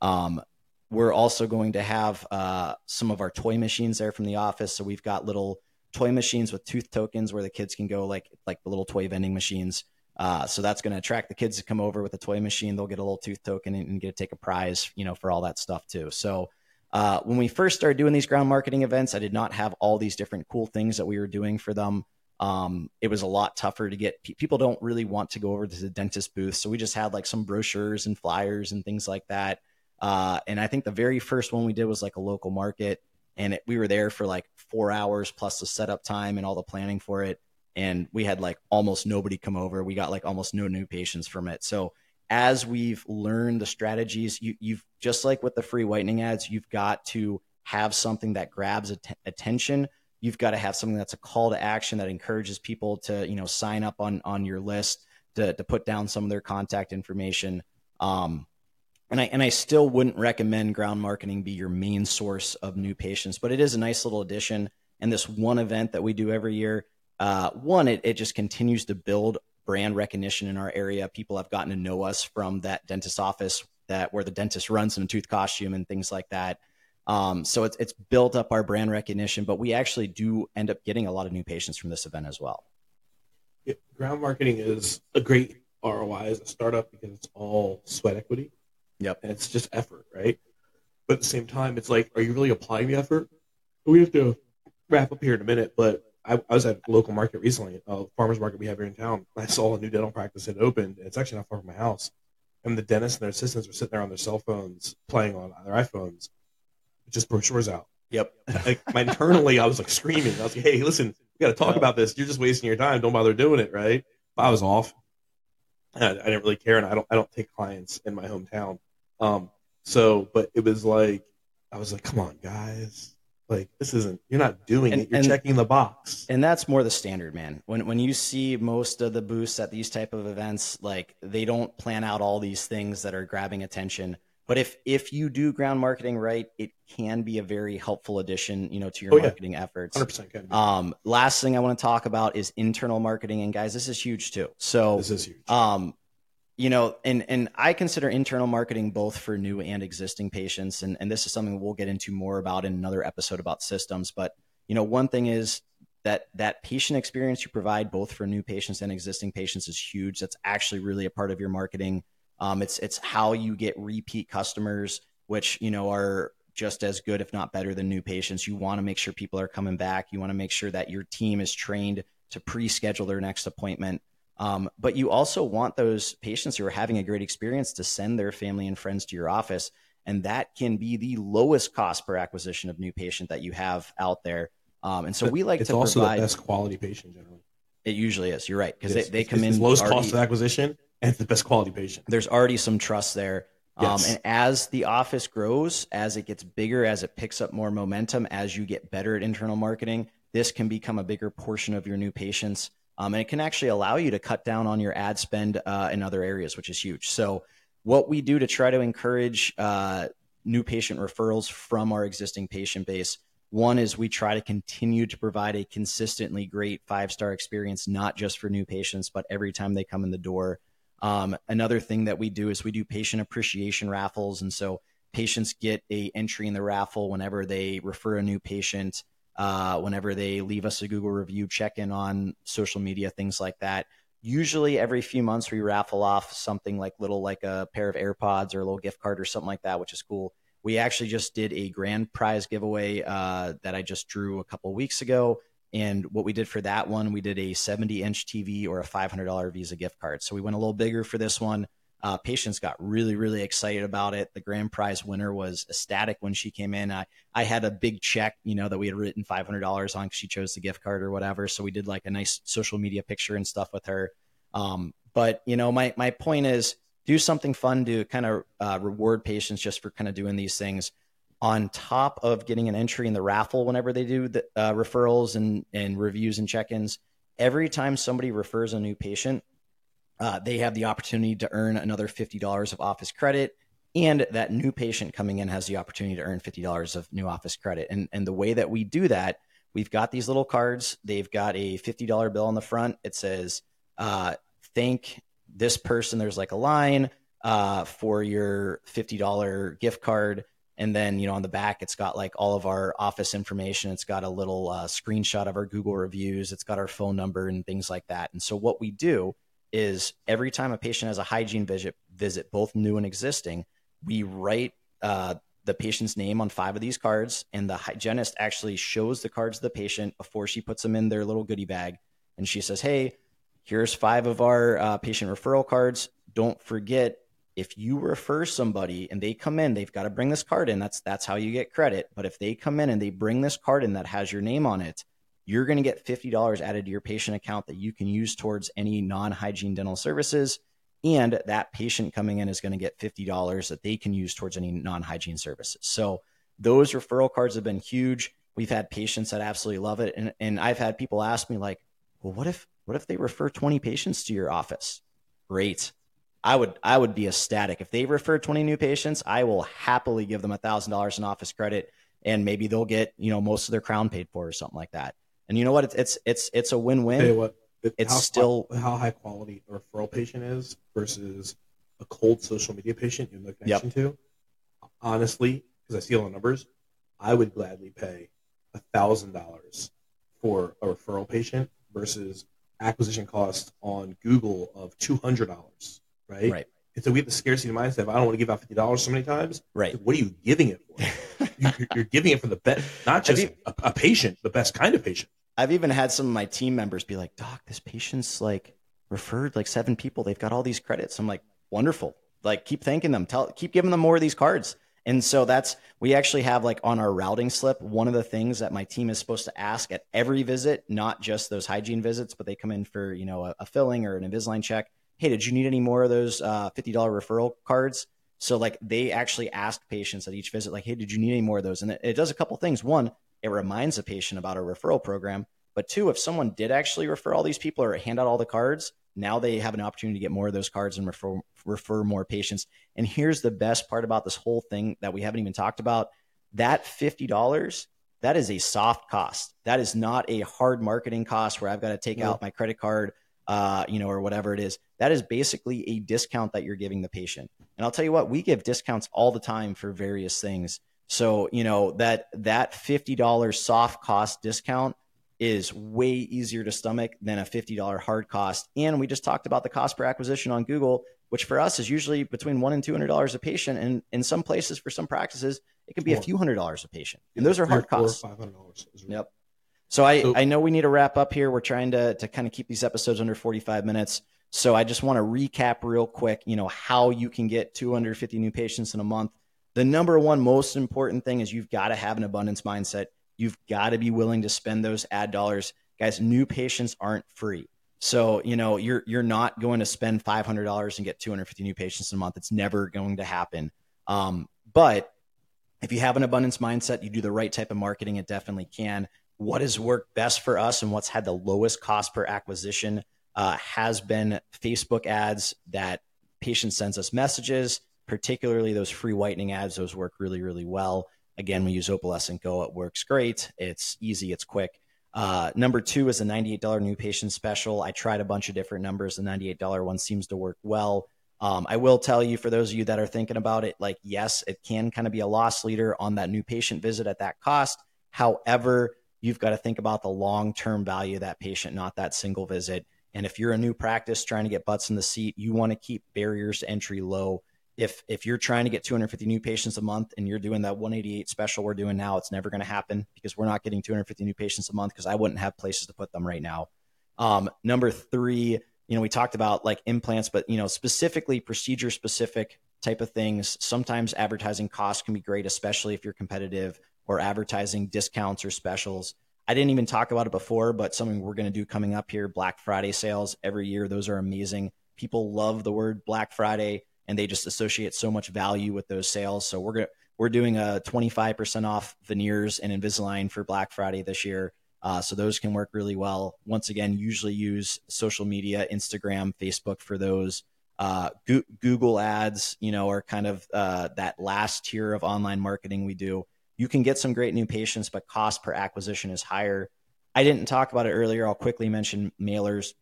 Um, we're also going to have uh, some of our toy machines there from the office. So we've got little toy machines with tooth tokens where the kids can go like like the little toy vending machines. Uh, so that's going to attract the kids to come over with a toy machine. They'll get a little tooth token and, and get to take a prize, you know, for all that stuff too. So uh, when we first started doing these ground marketing events, I did not have all these different cool things that we were doing for them. Um, it was a lot tougher to get. People don't really want to go over to the dentist booth, so we just had like some brochures and flyers and things like that. Uh, and I think the very first one we did was like a local market, and it, we were there for like four hours plus the setup time and all the planning for it. And we had like almost nobody come over. We got like almost no new patients from it. So as we've learned the strategies, you, you've just like with the free whitening ads, you've got to have something that grabs att- attention. You've got to have something that's a call to action that encourages people to, you know, sign up on on your list to to put down some of their contact information. Um, and I and I still wouldn't recommend ground marketing be your main source of new patients, but it is a nice little addition. And this one event that we do every year, uh, one, it, it just continues to build brand recognition in our area. People have gotten to know us from that dentist office that where the dentist runs in a tooth costume and things like that. Um, so it's it's built up our brand recognition, but we actually do end up getting a lot of new patients from this event as well. Yeah, ground marketing is a great ROI as a startup because it's all sweat equity. Yep. And it's just effort, right? But at the same time, it's like, are you really applying the effort? We have to wrap up here in a minute, but I, I, was at a local market recently, a farmer's market we have here in town. I saw a new dental practice had opened. It's actually not far from my house. And the dentist and their assistants were sitting there on their cell phones, playing on their iPhones, just brochures out. Yep. like, internally, I was like screaming. I was like, hey, listen, we got to talk about this. You're just wasting your time. Don't bother doing it, right? But I was off. I, I didn't really care, and I don't, I don't take clients in my hometown. Um, so, but it was like, I was like, come on, guys like this isn't you're not doing and, it. You're and, checking the box. And that's more the standard, man. When when you see most of the booths at these type of events, like they don't plan out all these things that are grabbing attention. But if if you do ground marketing right, it can be a very helpful addition, you know, to your oh, marketing yeah. efforts. 100% Um, last thing I want to talk about is internal marketing, and guys, this is huge too. So this is huge. Um, you know, and and I consider internal marketing both for new and existing patients, and and this is something we'll get into more about in another episode about systems. But you know, one thing is that that patient experience you provide both for new patients and existing patients is huge. That's actually really a part of your marketing. Um, it's it's how you get repeat customers, which you know are just as good, if not better, than new patients. You want to make sure people are coming back. You want to make sure that your team is trained to pre-schedule their next appointment. Um, but you also want those patients who are having a great experience to send their family and friends to your office. And that can be the lowest cost per acquisition of new patient that you have out there. Um, and so we like it's to also provide, the best quality patient generally. It usually is. You're right because they, they come it's in lowest already, cost of acquisition and it's the best quality patient. There's already some trust there. Um, yes. Um, and as the office grows, as it gets bigger, as it picks up more momentum, as you get better at internal marketing, this can become a bigger portion of your new patients. Um, and it can actually allow you to cut down on your ad spend uh, in other areas, which is huge. So, what we do to try to encourage uh, new patient referrals from our existing patient base one is we try to continue to provide a consistently great five star experience, not just for new patients, but every time they come in the door. Um, another thing that we do is we do patient appreciation raffles. And so patients get a entry in the raffle whenever they refer a new patient uh, whenever they leave us a Google review, check in on social media, things like that. usually every few months we raffle off something like little like a pair of AirPods or a little gift card or something like that, which is cool. We actually just did a grand prize giveaway uh, that I just drew a couple weeks ago. And what we did for that one, we did a 70 inch TV or a $500 Visa gift card. So we went a little bigger for this one. Uh, patients got really, really excited about it. The grand prize winner was ecstatic when she came in. I, I had a big check, you know, that we had written $500 on she chose the gift card or whatever. So we did like a nice social media picture and stuff with her. Um, but, you know, my, my point is do something fun to kind of uh, reward patients just for kind of doing these things on top of getting an entry in the raffle whenever they do the uh, referrals and, and reviews and check-ins. Every time somebody refers a new patient, uh, they have the opportunity to earn another $50 of office credit. And that new patient coming in has the opportunity to earn $50 of new office credit. And, and the way that we do that, we've got these little cards. They've got a $50 bill on the front. It says, uh, thank this person. There's like a line uh, for your $50 gift card. And then, you know, on the back, it's got like all of our office information. It's got a little uh, screenshot of our Google reviews. It's got our phone number and things like that. And so, what we do is every time a patient has a hygiene visit, visit both new and existing, we write uh, the patient's name on five of these cards, and the hygienist actually shows the cards to the patient before she puts them in their little goodie bag, and she says, "Hey, here's five of our uh, patient referral cards. Don't forget." If you refer somebody and they come in, they've got to bring this card in. That's that's how you get credit. But if they come in and they bring this card in that has your name on it, you're going to get $50 added to your patient account that you can use towards any non hygiene dental services. And that patient coming in is going to get $50 that they can use towards any non hygiene services. So those referral cards have been huge. We've had patients that absolutely love it. And, and I've had people ask me, like, well, what if, what if they refer 20 patients to your office? Great. I would I would be ecstatic if they refer 20 new patients. I will happily give them a thousand dollars in office credit, and maybe they'll get you know most of their crown paid for or something like that. And you know what? It's it's it's, it's a win win. What it, it's how, still how high quality a referral patient is versus a cold social media patient you have no connection yep. to. Honestly, because I see all the numbers, I would gladly pay a thousand dollars for a referral patient versus acquisition cost on Google of two hundred dollars. Right. Right. And so we have the scarcity mindset. Of, I don't want to give out fifty dollars so many times. Right. What are you giving it for? you're, you're, giving it for the best, not just a, a patient, the best kind of patient. I've even had some of my team members be like, Doc, this patient's like referred like seven people. They've got all these credits. I'm like, wonderful. Like, keep thanking them. Tell, keep giving them more of these cards. And so that's, we actually have like on our routing slip, one of the things that my team is supposed to ask at every visit, not just those hygiene visits, but they come in for, you know, a, a filling or an Invisalign check. Hey, did you need any more of those uh, $50 referral cards? So like they actually ask patients at each visit, like, hey, did you need any more of those? And it, it does a couple things. One, it reminds a patient about a referral program. But two, if someone did actually refer all these people or hand out all the cards, now they have an opportunity to get more of those cards and refer refer more patients. And here's the best part about this whole thing that we haven't even talked about. That $50, that is a soft cost. That is not a hard marketing cost where I've got to take out my credit card, uh, you know, or whatever it is. That is basically a discount that you're giving the patient. And I'll tell you what, we give discounts all the time for various things. So, you know, that that $50 soft cost discount is way easier to stomach than a $50 hard cost. And we just talked about the cost per acquisition on Google, which for us is usually between one and two hundred dollars a patient. And in some places, for some practices, it can be a few hundred dollars a patient. And those are hard costs. Five hundred dollars. Yep. So I, so I know we need to wrap up here. We're trying to to kind of keep these episodes under 45 minutes. So I just want to recap real quick, you know, how you can get 250 new patients in a month the number one most important thing is you've got to have an abundance mindset. You've got to be willing to spend those ad dollars. Guys, new patients aren't free. So, you know, you're you're not going to spend $500 and get 250 new patients a month. It's never going to happen. Um, but if you have an abundance mindset, you do the right type of marketing, it definitely can. What has worked best for us and what's had the lowest cost per acquisition uh, has been Facebook ads that patient sends us messages particularly those free whitening ads. Those work really, really well. Again, we use Opalescence Go. It works great. It's easy. It's quick. Uh, number two is a $98 new patient special. I tried a bunch of different numbers. The $98 one seems to work well. Um, I will tell you for those of you that are thinking about it, like, yes, it can kind of be a loss leader on that new patient visit at that cost. However, you've got to think about the long term value of that patient, not that single visit. And if you're a new practice trying to get butts in the seat, you want to keep barriers to entry low. If if you're trying to get 250 new patients a month and you're doing that 188 special we're doing now, it's never going to happen because we're not getting 250 new patients a month because I wouldn't have places to put them right now. Um, number three, you know, we talked about like implants, but you know, specifically procedure specific type of things. Sometimes advertising costs can be great, especially if you're competitive or advertising discounts or specials. I didn't even talk about it before, but something we're going to do coming up here Black Friday sales every year. Those are amazing. People love the word Black Friday and they just associate so much value with those sales. So we're going we're doing a 25% off veneers and Invisalign for Black Friday this year. Uh, so those can work really well. Once again, usually use social media, Instagram, Facebook for those. Uh, Go- Google ads, you know, are kind of uh, that last tier of online marketing we do. You can get some great new patients, but cost per acquisition is higher. I didn't talk about it earlier. I'll quickly mention mailers.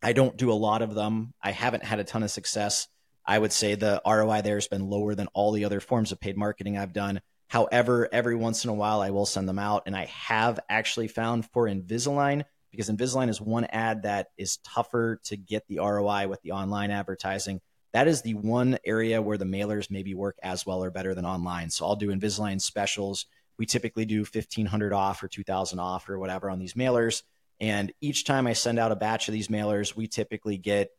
I don't do a lot of them. I haven't had a ton of success. I would say the ROI there has been lower than all the other forms of paid marketing I've done. However, every once in a while, I will send them out. And I have actually found for Invisalign, because Invisalign is one ad that is tougher to get the ROI with the online advertising. That is the one area where the mailers maybe work as well or better than online. So I'll do Invisalign specials. We typically do 1500 off or 2000 off or whatever on these mailers. And each time I send out a batch of these mailers, we typically get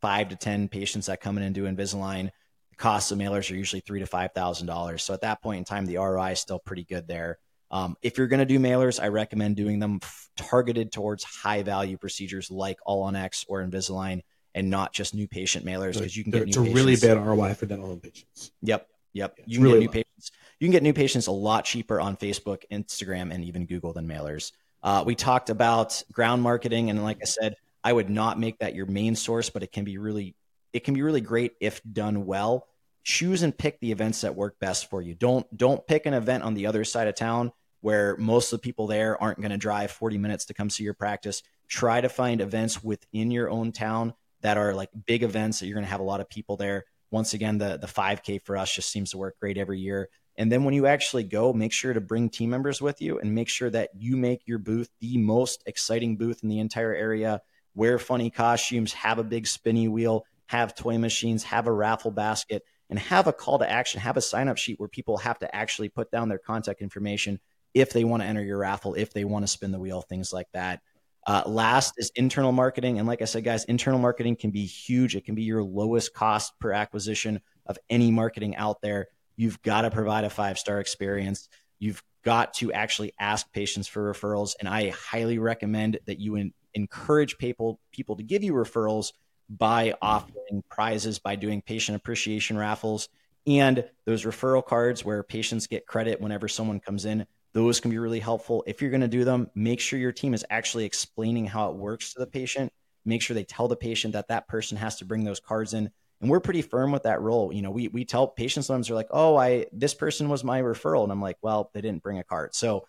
five to 10 patients that come in and do Invisalign costs of mailers are usually three to five thousand dollars. So at that point in time, the ROI is still pretty good there. Um, if you're going to do mailers, I recommend doing them f- targeted towards high value procedures like All on X or Invisalign, and not just new patient mailers because you can get. New patients. It's a patients. really bad ROI for dental home patients. Yep, yep. Yeah, you can really get new low. patients. You can get new patients a lot cheaper on Facebook, Instagram, and even Google than mailers. Uh, we talked about ground marketing, and like I said, I would not make that your main source, but it can be really, it can be really great if done well. Choose and pick the events that work best for you. Don't don't pick an event on the other side of town where most of the people there aren't going to drive 40 minutes to come see your practice. Try to find events within your own town that are like big events that you're going to have a lot of people there. Once again, the the 5K for us just seems to work great every year. And then when you actually go, make sure to bring team members with you and make sure that you make your booth the most exciting booth in the entire area. Wear funny costumes, have a big spinny wheel, have toy machines, have a raffle basket, and have a call to action, have a sign up sheet where people have to actually put down their contact information if they want to enter your raffle, if they want to spin the wheel, things like that. Uh, last is internal marketing. And like I said, guys, internal marketing can be huge. It can be your lowest cost per acquisition of any marketing out there. You've got to provide a five star experience. You've got to actually ask patients for referrals. And I highly recommend that you encourage people, people to give you referrals by offering prizes, by doing patient appreciation raffles, and those referral cards where patients get credit whenever someone comes in. Those can be really helpful. If you're going to do them, make sure your team is actually explaining how it works to the patient. Make sure they tell the patient that that person has to bring those cards in. And we're pretty firm with that role. You know, we we tell patients sometimes they're like, "Oh, I this person was my referral," and I'm like, "Well, they didn't bring a card." So,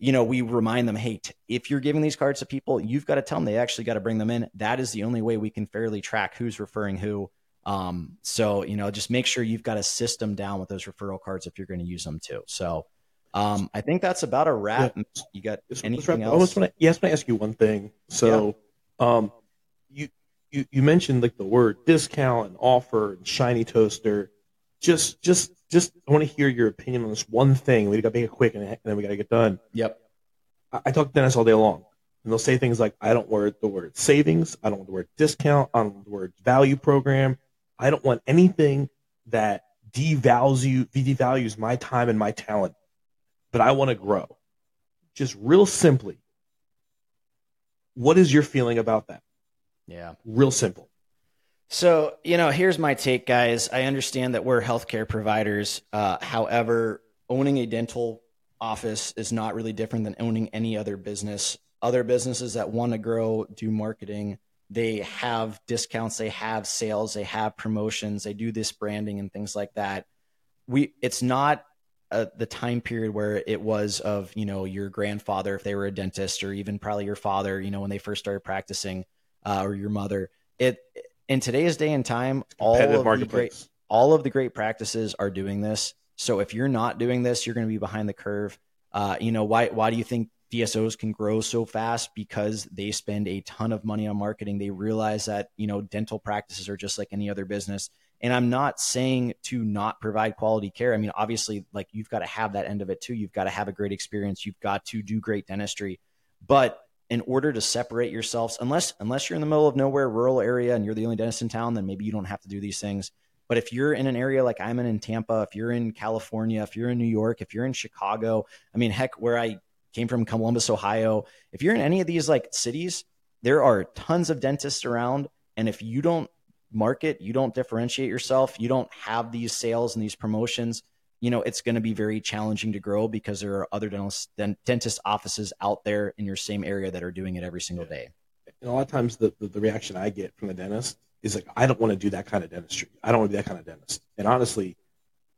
you know, we remind them, "Hey, t- if you're giving these cards to people, you've got to tell them they actually got to bring them in. That is the only way we can fairly track who's referring who." Um, so, you know, just make sure you've got a system down with those referral cards if you're going to use them too. So, um, I think that's about a wrap. You got let's anything I else? want to yes, I want to ask you one thing. So, um, you you you mentioned like the word discount and offer and shiny toaster. Just just just I want to hear your opinion on this one thing. We got to make it quick and, and then we got to get done. Yep. I, I talk to dentists all day long, and they'll say things like, "I don't want the word savings. I don't want the word discount. I don't want the word value program. I don't want anything that devalues devalues my time and my talent. But I want to grow." Just real simply, what is your feeling about that? Yeah. Real simple. So, you know, here's my take, guys. I understand that we're healthcare providers. Uh, however, owning a dental office is not really different than owning any other business. Other businesses that want to grow, do marketing, they have discounts, they have sales, they have promotions, they do this branding and things like that. We, it's not uh, the time period where it was of you know your grandfather if they were a dentist or even probably your father you know when they first started practicing uh, or your mother it in today's day and time all of the great all of the great practices are doing this so if you're not doing this you're going to be behind the curve uh, you know why why do you think DSOs can grow so fast because they spend a ton of money on marketing. They realize that, you know, dental practices are just like any other business. And I'm not saying to not provide quality care. I mean, obviously, like you've got to have that end of it too. You've got to have a great experience. You've got to do great dentistry. But in order to separate yourselves, unless unless you're in the middle of nowhere, rural area, and you're the only dentist in town, then maybe you don't have to do these things. But if you're in an area like I'm in in Tampa, if you're in California, if you're in New York, if you're in Chicago, I mean, heck, where I came from Columbus, Ohio. If you're in any of these like cities, there are tons of dentists around. And if you don't market, you don't differentiate yourself, you don't have these sales and these promotions, you know, it's going to be very challenging to grow because there are other dentist, dentist offices out there in your same area that are doing it every single day. And a lot of times the, the, the reaction I get from the dentist is like, I don't want to do that kind of dentistry. I don't want to be that kind of dentist. And honestly,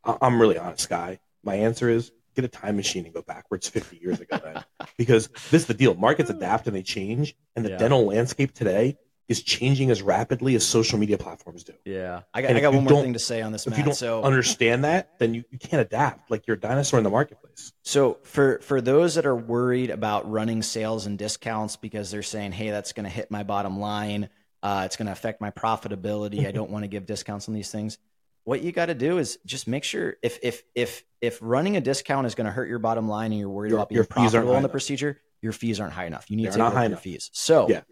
I'm really honest guy. My answer is get a time machine and go backwards 50 years ago then because this is the deal markets adapt and they change and the yeah. dental landscape today is changing as rapidly as social media platforms do yeah i got, I got one more thing to say on this if Matt. you don't so understand that then you, you can't adapt like you're a dinosaur in the marketplace so for for those that are worried about running sales and discounts because they're saying hey that's going to hit my bottom line uh, it's going to affect my profitability i don't want to give discounts on these things what you got to do is just make sure if if if if running a discount is going to hurt your bottom line and you're worried your, about being profitable in the enough. procedure, your fees aren't high enough. You need They're to take your enough. fees. So yeah,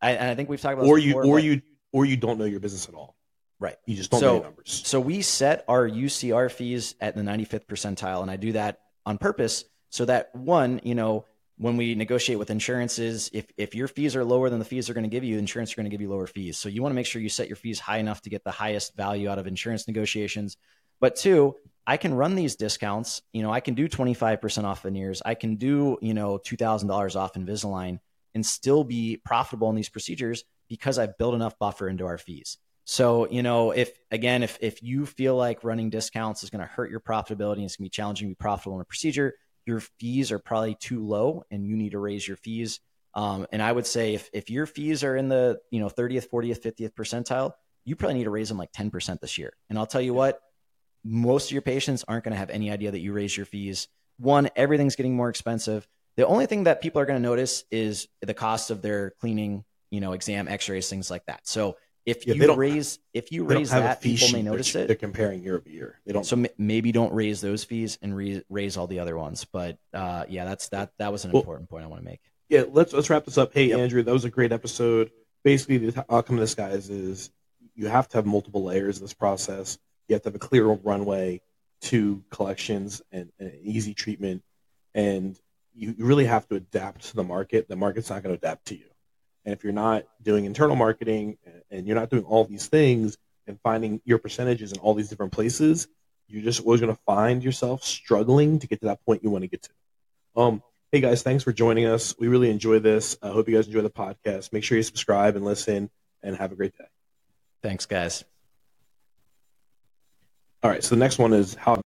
I, and I think we've talked about or you before, or you or you don't know your business at all. Right. You just don't so, know your numbers. So we set our UCR fees at the 95th percentile, and I do that on purpose so that one, you know, when we negotiate with insurances, if, if your fees are lower than the fees they're going to give you, insurance are going to give you lower fees. So you want to make sure you set your fees high enough to get the highest value out of insurance negotiations. But two, I can run these discounts. You know, I can do 25% off veneers. I can do, you know, $2,000 off Invisalign and still be profitable in these procedures because I've built enough buffer into our fees. So, you know, if again, if, if you feel like running discounts is going to hurt your profitability and it's going to be challenging to be profitable in a procedure, your fees are probably too low and you need to raise your fees. Um, and I would say if, if your fees are in the, you know, 30th, 40th, 50th percentile, you probably need to raise them like 10% this year. And I'll tell you what, most of your patients aren't going to have any idea that you raise your fees. One, everything's getting more expensive. The only thing that people are going to notice is the cost of their cleaning, you know, exam, x-rays, things like that. So if yeah, you raise if you raise that, people may notice it. They're comparing year over year. They don't. So m- maybe don't raise those fees and re- raise all the other ones. But uh, yeah, that's that. That was an well, important point I want to make. Yeah, let's let's wrap this up. Hey, yep. Andrew, that was a great episode. Basically, the outcome of this, guys, is you have to have multiple layers of this process. You have to have a clear runway to collections and, and easy treatment, and you really have to adapt to the market. The market's not going to adapt to you. And if you're not doing internal marketing and you're not doing all these things and finding your percentages in all these different places, you're just always going to find yourself struggling to get to that point you want to get to. Um, hey guys, thanks for joining us. We really enjoy this. I hope you guys enjoy the podcast. Make sure you subscribe and listen, and have a great day. Thanks, guys. All right, so the next one is how